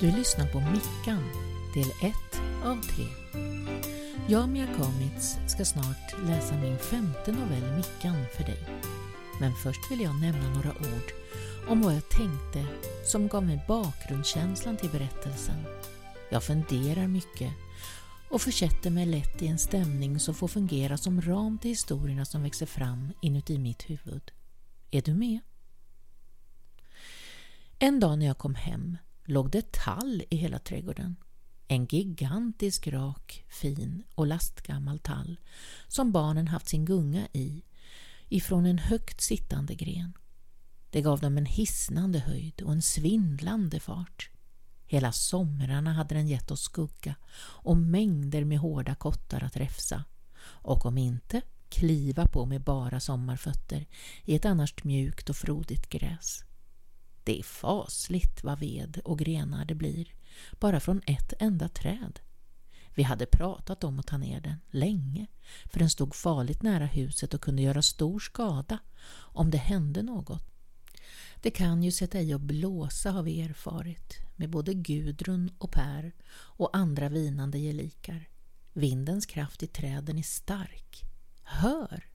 Du lyssnar på Mickan, del 1 av 3. Jag, Mia Kamitz, ska snart läsa min femte novell Mickan för dig. Men först vill jag nämna några ord om vad jag tänkte som gav mig bakgrundskänslan till berättelsen. Jag funderar mycket och försätter mig lätt i en stämning som får fungera som ram till historierna som växer fram inuti mitt huvud. Är du med? En dag när jag kom hem låg det tall i hela trädgården. En gigantisk rak, fin och lastgammal tall som barnen haft sin gunga i ifrån en högt sittande gren. Det gav dem en hisnande höjd och en svindlande fart. Hela somrarna hade den gett oss skugga och mängder med hårda kottar att räfsa. Och om inte, kliva på med bara sommarfötter i ett annars mjukt och frodigt gräs. Det är fasligt vad ved och grenar det blir, bara från ett enda träd. Vi hade pratat om att ta ner den länge, för den stod farligt nära huset och kunde göra stor skada om det hände något. Det kan ju sätta i och blåsa har vi erfarit med både Gudrun och Per och andra vinande gelikar. Vindens kraft i träden är stark. Hör!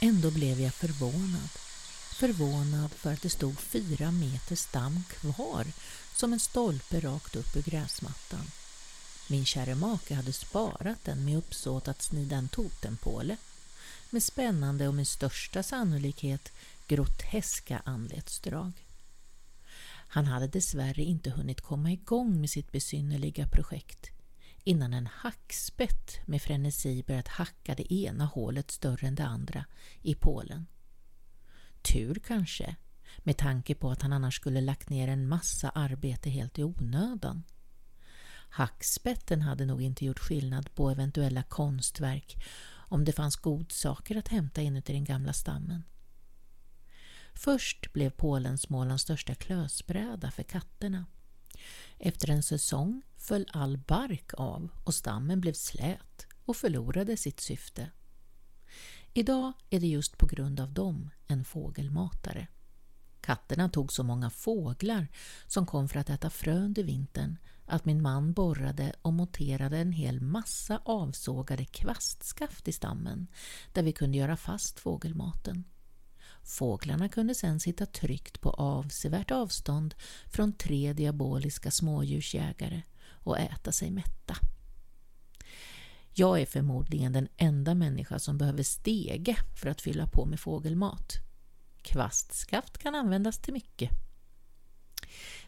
Ändå blev jag förvånad. Förvånad för att det stod fyra meter stam kvar som en stolpe rakt upp ur gräsmattan. Min käre make hade sparat den med uppsåt att snida en totempåle med spännande och med största sannolikhet groteska anletsdrag. Han hade dessvärre inte hunnit komma igång med sitt besynnerliga projekt innan en hackspett med frenesi börjat hacka det ena hålet större än det andra i Polen. Tur kanske, med tanke på att han annars skulle lagt ner en massa arbete helt i onödan. Hackspetten hade nog inte gjort skillnad på eventuella konstverk om det fanns godsaker att hämta inuti den gamla stammen. Först blev Polen Smålands största klösbräda för katterna. Efter en säsong föll all bark av och stammen blev slät och förlorade sitt syfte. Idag är det just på grund av dem en fågelmatare. Katterna tog så många fåglar som kom för att äta frön under vintern att min man borrade och monterade en hel massa avsågade kvastskaft i stammen där vi kunde göra fast fågelmaten. Fåglarna kunde sedan sitta tryggt på avsevärt avstånd från tre diaboliska smådjursjägare och äta sig mätta. Jag är förmodligen den enda människa som behöver stege för att fylla på med fågelmat. Kvastskaft kan användas till mycket.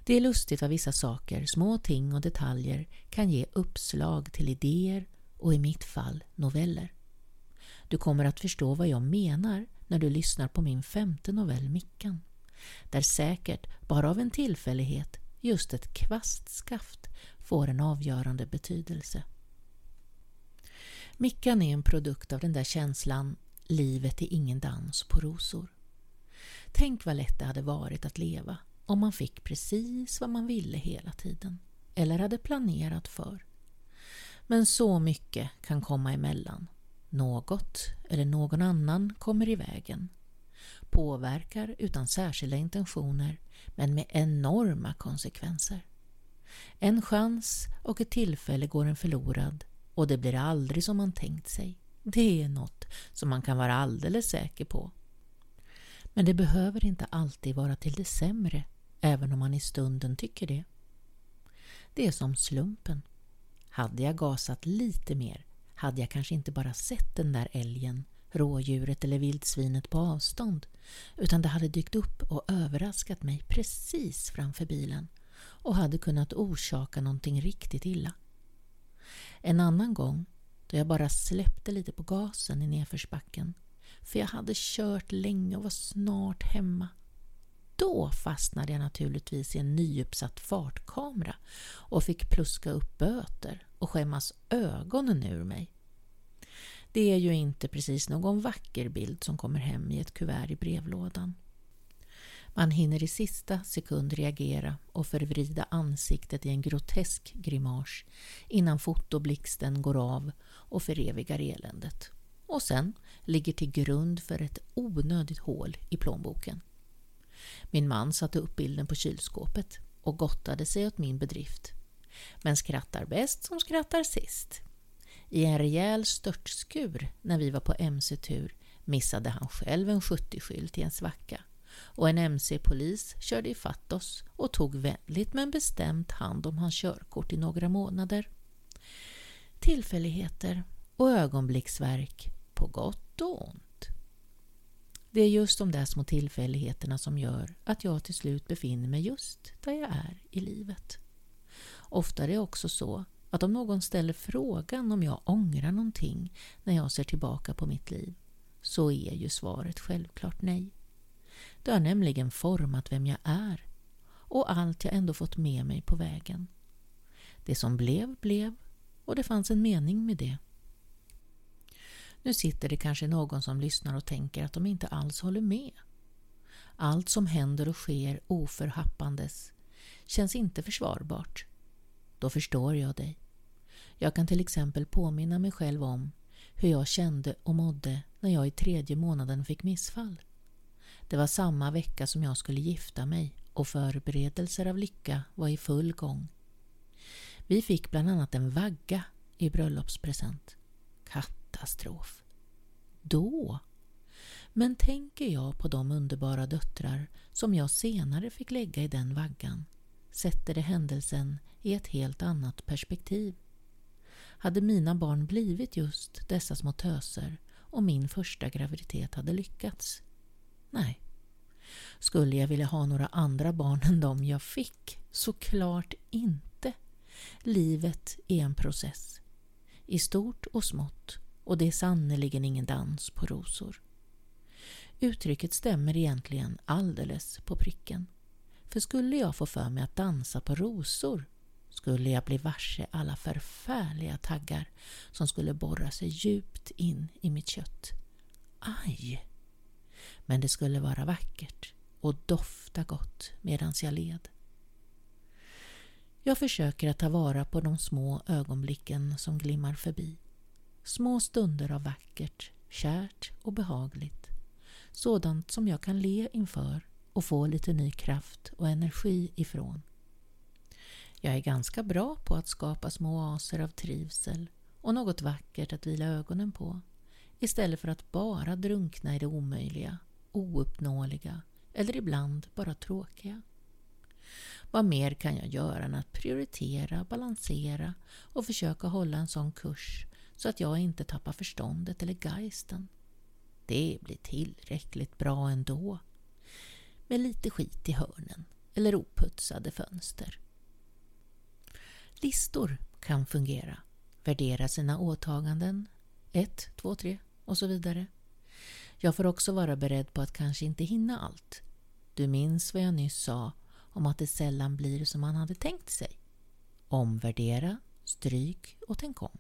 Det är lustigt vad vissa saker, små ting och detaljer kan ge uppslag till idéer och i mitt fall noveller. Du kommer att förstå vad jag menar när du lyssnar på min femte novell Mickan. Där säkert, bara av en tillfällighet, just ett kvastskaft får en avgörande betydelse. Mickan är en produkt av den där känslan livet är ingen dans på rosor. Tänk vad lätt det hade varit att leva om man fick precis vad man ville hela tiden eller hade planerat för. Men så mycket kan komma emellan något eller någon annan kommer i vägen. Påverkar utan särskilda intentioner men med enorma konsekvenser. En chans och ett tillfälle går en förlorad och det blir aldrig som man tänkt sig. Det är något som man kan vara alldeles säker på. Men det behöver inte alltid vara till det sämre, även om man i stunden tycker det. Det är som slumpen. Hade jag gasat lite mer hade jag kanske inte bara sett den där älgen, rådjuret eller vildsvinet på avstånd utan det hade dykt upp och överraskat mig precis framför bilen och hade kunnat orsaka någonting riktigt illa. En annan gång, då jag bara släppte lite på gasen i nedförsbacken för jag hade kört länge och var snart hemma. Då fastnade jag naturligtvis i en nyuppsatt fartkamera och fick pluska upp böter och skämmas ögonen ur mig. Det är ju inte precis någon vacker bild som kommer hem i ett kuvert i brevlådan. Man hinner i sista sekund reagera och förvrida ansiktet i en grotesk grimas innan fotoblixten går av och förevigar eländet. Och sen ligger till grund för ett onödigt hål i plånboken. Min man satte upp bilden på kylskåpet och gottade sig åt min bedrift. Men skrattar bäst som skrattar sist. I en rejäl störtskur när vi var på mc-tur missade han själv en 70-skylt i en svacka och en mc-polis körde ifatt oss och tog vänligt men bestämt hand om hans körkort i några månader. Tillfälligheter och ögonblicksverk på gott och ont. Det är just de där små tillfälligheterna som gör att jag till slut befinner mig just där jag är i livet. Ofta är det också så att om någon ställer frågan om jag ångrar någonting när jag ser tillbaka på mitt liv så är ju svaret självklart nej. Det har nämligen format vem jag är och allt jag ändå fått med mig på vägen. Det som blev, blev och det fanns en mening med det. Nu sitter det kanske någon som lyssnar och tänker att de inte alls håller med. Allt som händer och sker oförhappandes känns inte försvarbart. Då förstår jag dig. Jag kan till exempel påminna mig själv om hur jag kände och mådde när jag i tredje månaden fick missfall. Det var samma vecka som jag skulle gifta mig och förberedelser av lycka var i full gång. Vi fick bland annat en vagga i bröllopspresent. Katastrof. Då? Men tänker jag på de underbara döttrar som jag senare fick lägga i den vaggan sätter det händelsen i ett helt annat perspektiv. Hade mina barn blivit just dessa små töser och min första graviditet hade lyckats? Nej. Skulle jag vilja ha några andra barn än de jag fick? Såklart inte. Livet är en process. I stort och smått och det är sannerligen ingen dans på rosor. Uttrycket stämmer egentligen alldeles på pricken. För skulle jag få för mig att dansa på rosor skulle jag bli varse alla förfärliga taggar som skulle borra sig djupt in i mitt kött. Aj! Men det skulle vara vackert och dofta gott medan jag led. Jag försöker att ta vara på de små ögonblicken som glimmar förbi. Små stunder av vackert, kärt och behagligt. Sådant som jag kan le inför och få lite ny kraft och energi ifrån. Jag är ganska bra på att skapa små oaser av trivsel och något vackert att vila ögonen på istället för att bara drunkna i det omöjliga, ouppnåeliga eller ibland bara tråkiga. Vad mer kan jag göra än att prioritera, balansera och försöka hålla en sån kurs så att jag inte tappar förståndet eller geisten? Det blir tillräckligt bra ändå. Med lite skit i hörnen eller oputsade fönster. Listor kan fungera. Värdera sina åtaganden. 1, 2, 3 och så vidare. Jag får också vara beredd på att kanske inte hinna allt. Du minns vad jag nyss sa om att det sällan blir som man hade tänkt sig. Omvärdera, stryk och tänk om.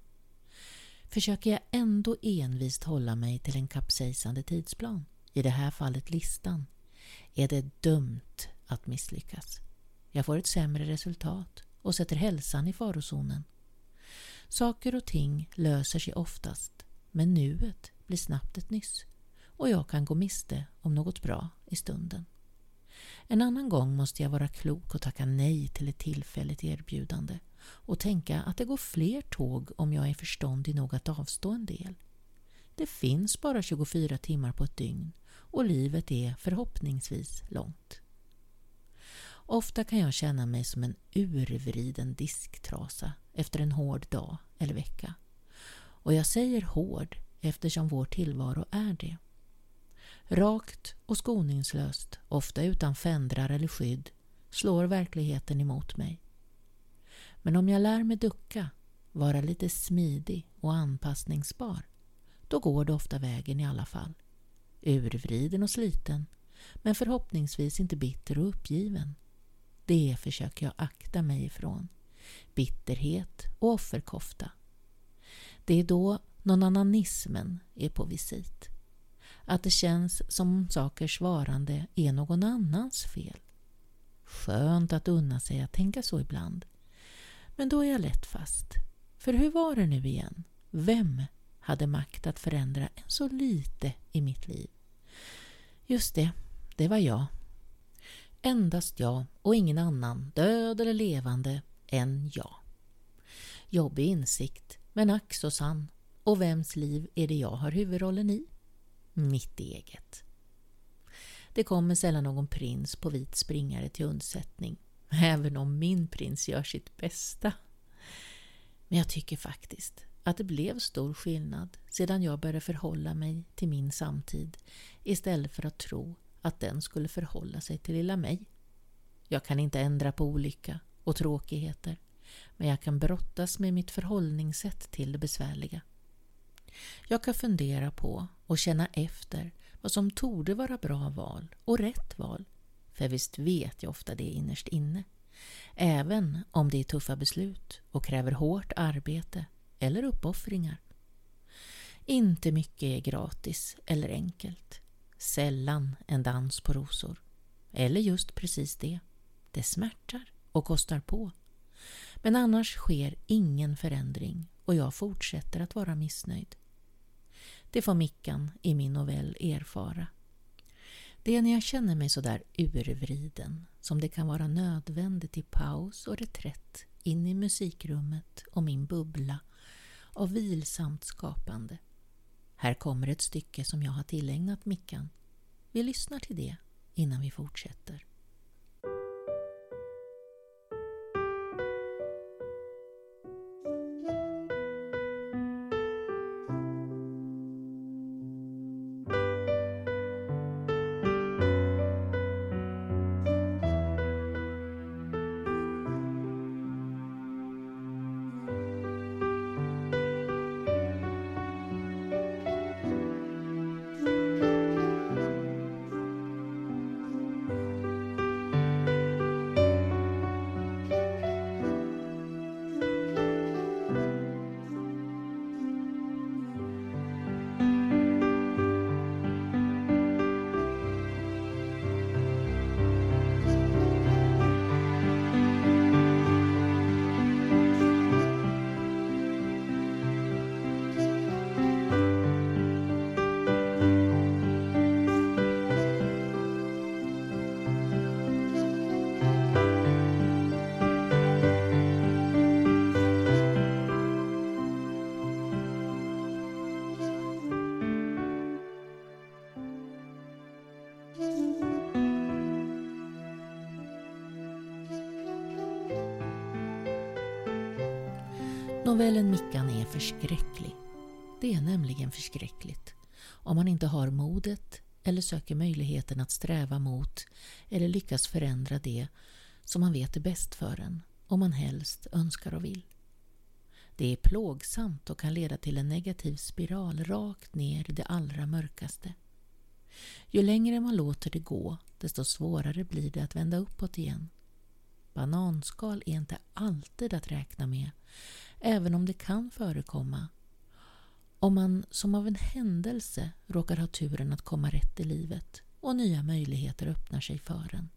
Försöker jag ändå envist hålla mig till en kapsejsande tidsplan, i det här fallet listan, är det dumt att misslyckas. Jag får ett sämre resultat och sätter hälsan i farozonen. Saker och ting löser sig oftast, men nuet blir snabbt ett nyss och jag kan gå miste om något bra i stunden. En annan gång måste jag vara klok och tacka nej till ett tillfälligt erbjudande och tänka att det går fler tåg om jag är förståndig nog att avstå en del. Det finns bara 24 timmar på ett dygn och livet är förhoppningsvis långt. Ofta kan jag känna mig som en urvriden disktrasa efter en hård dag eller vecka. Och jag säger hård eftersom vår tillvaro är det. Rakt och skoningslöst, ofta utan fändrar eller skydd, slår verkligheten emot mig. Men om jag lär mig ducka, vara lite smidig och anpassningsbar, då går det ofta vägen i alla fall. Urvriden och sliten, men förhoppningsvis inte bitter och uppgiven. Det försöker jag akta mig ifrån. Bitterhet och offerkofta. Det är då någon annanismen är på visit att det känns som om sakers varande är någon annans fel. Skönt att unna sig att tänka så ibland. Men då är jag lätt fast. För hur var det nu igen? Vem hade makt att förändra en så lite i mitt liv? Just det, det var jag. Endast jag och ingen annan, död eller levande, än jag. Jobbig insikt, men ack så sann. Och vems liv är det jag har huvudrollen i? Mitt eget. Det kommer sällan någon prins på vit springare till undsättning, även om min prins gör sitt bästa. Men jag tycker faktiskt att det blev stor skillnad sedan jag började förhålla mig till min samtid istället för att tro att den skulle förhålla sig till lilla mig. Jag kan inte ändra på olycka och tråkigheter men jag kan brottas med mitt förhållningssätt till det besvärliga. Jag kan fundera på och känna efter vad som torde vara bra val och rätt val, för visst vet jag ofta det innerst inne. Även om det är tuffa beslut och kräver hårt arbete eller uppoffringar. Inte mycket är gratis eller enkelt. Sällan en dans på rosor. Eller just precis det. Det smärtar och kostar på. Men annars sker ingen förändring och jag fortsätter att vara missnöjd. Det får Mickan i min novell erfara. Det är när jag känner mig sådär urvriden som det kan vara nödvändigt i paus och reträtt in i musikrummet och min bubbla av vilsamt skapande. Här kommer ett stycke som jag har tillägnat Mickan. Vi lyssnar till det innan vi fortsätter. Novellen Mickan är förskräcklig. Det är nämligen förskräckligt om man inte har modet eller söker möjligheten att sträva mot eller lyckas förändra det som man vet är bäst för en och man helst önskar och vill. Det är plågsamt och kan leda till en negativ spiral rakt ner i det allra mörkaste. Ju längre man låter det gå, desto svårare blir det att vända uppåt igen. Bananskal är inte alltid att räkna med, även om det kan förekomma om man som av en händelse råkar ha turen att komma rätt i livet och nya möjligheter öppnar sig för en.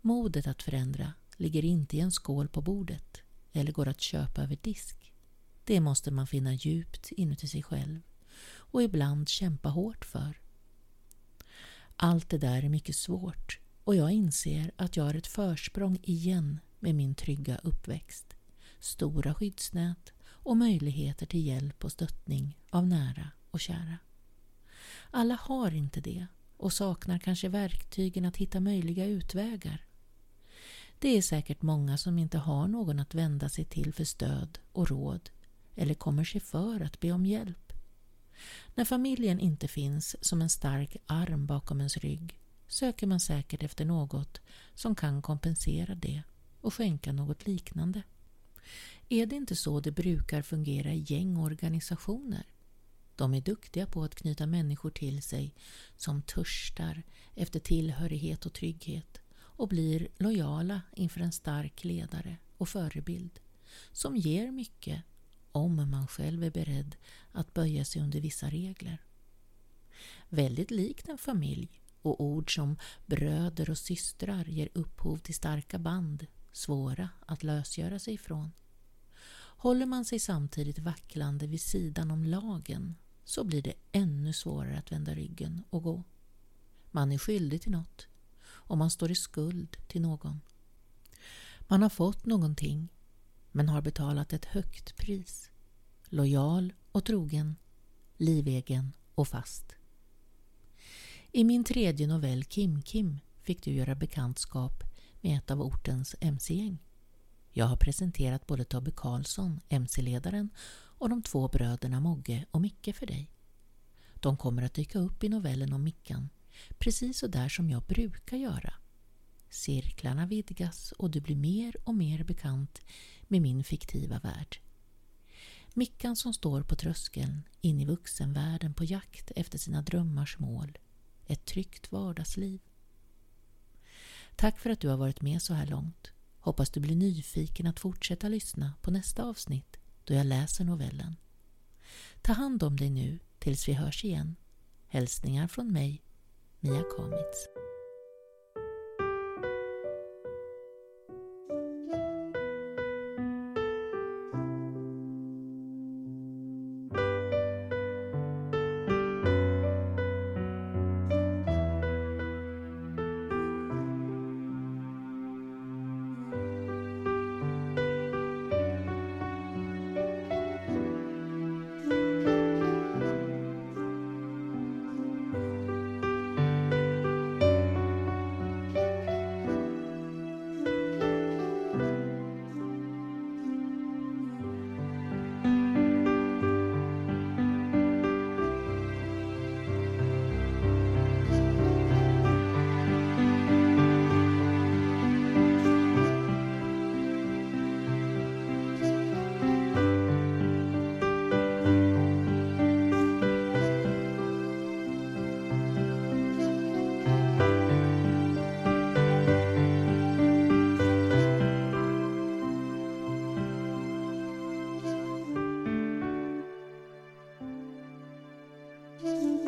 Modet att förändra ligger inte i en skål på bordet eller går att köpa över disk. Det måste man finna djupt inuti sig själv och ibland kämpa hårt för. Allt det där är mycket svårt och jag inser att jag har ett försprång igen med min trygga uppväxt stora skyddsnät och möjligheter till hjälp och stöttning av nära och kära. Alla har inte det och saknar kanske verktygen att hitta möjliga utvägar. Det är säkert många som inte har någon att vända sig till för stöd och råd eller kommer sig för att be om hjälp. När familjen inte finns som en stark arm bakom ens rygg söker man säkert efter något som kan kompensera det och skänka något liknande. Är det inte så det brukar fungera i gängorganisationer? De är duktiga på att knyta människor till sig som törstar efter tillhörighet och trygghet och blir lojala inför en stark ledare och förebild som ger mycket om man själv är beredd att böja sig under vissa regler. Väldigt likt en familj och ord som bröder och systrar ger upphov till starka band, svåra att lösgöra sig ifrån. Håller man sig samtidigt vacklande vid sidan om lagen så blir det ännu svårare att vända ryggen och gå. Man är skyldig till något och man står i skuld till någon. Man har fått någonting men har betalat ett högt pris. Lojal och trogen, livegen och fast. I min tredje novell Kim Kim fick du göra bekantskap med ett av ortens mc-gäng. Jag har presenterat både Tobbe Karlsson, mc-ledaren, och de två bröderna Mogge och Micke för dig. De kommer att dyka upp i novellen om Mickan, precis så där som jag brukar göra. Cirklarna vidgas och du blir mer och mer bekant med min fiktiva värld. Mickan som står på tröskeln in i vuxenvärlden på jakt efter sina drömmars mål. Ett tryggt vardagsliv. Tack för att du har varit med så här långt. Hoppas du blir nyfiken att fortsätta lyssna på nästa avsnitt då jag läser novellen. Ta hand om dig nu tills vi hörs igen. Hälsningar från mig, Mia Kamitz. Mm-hmm.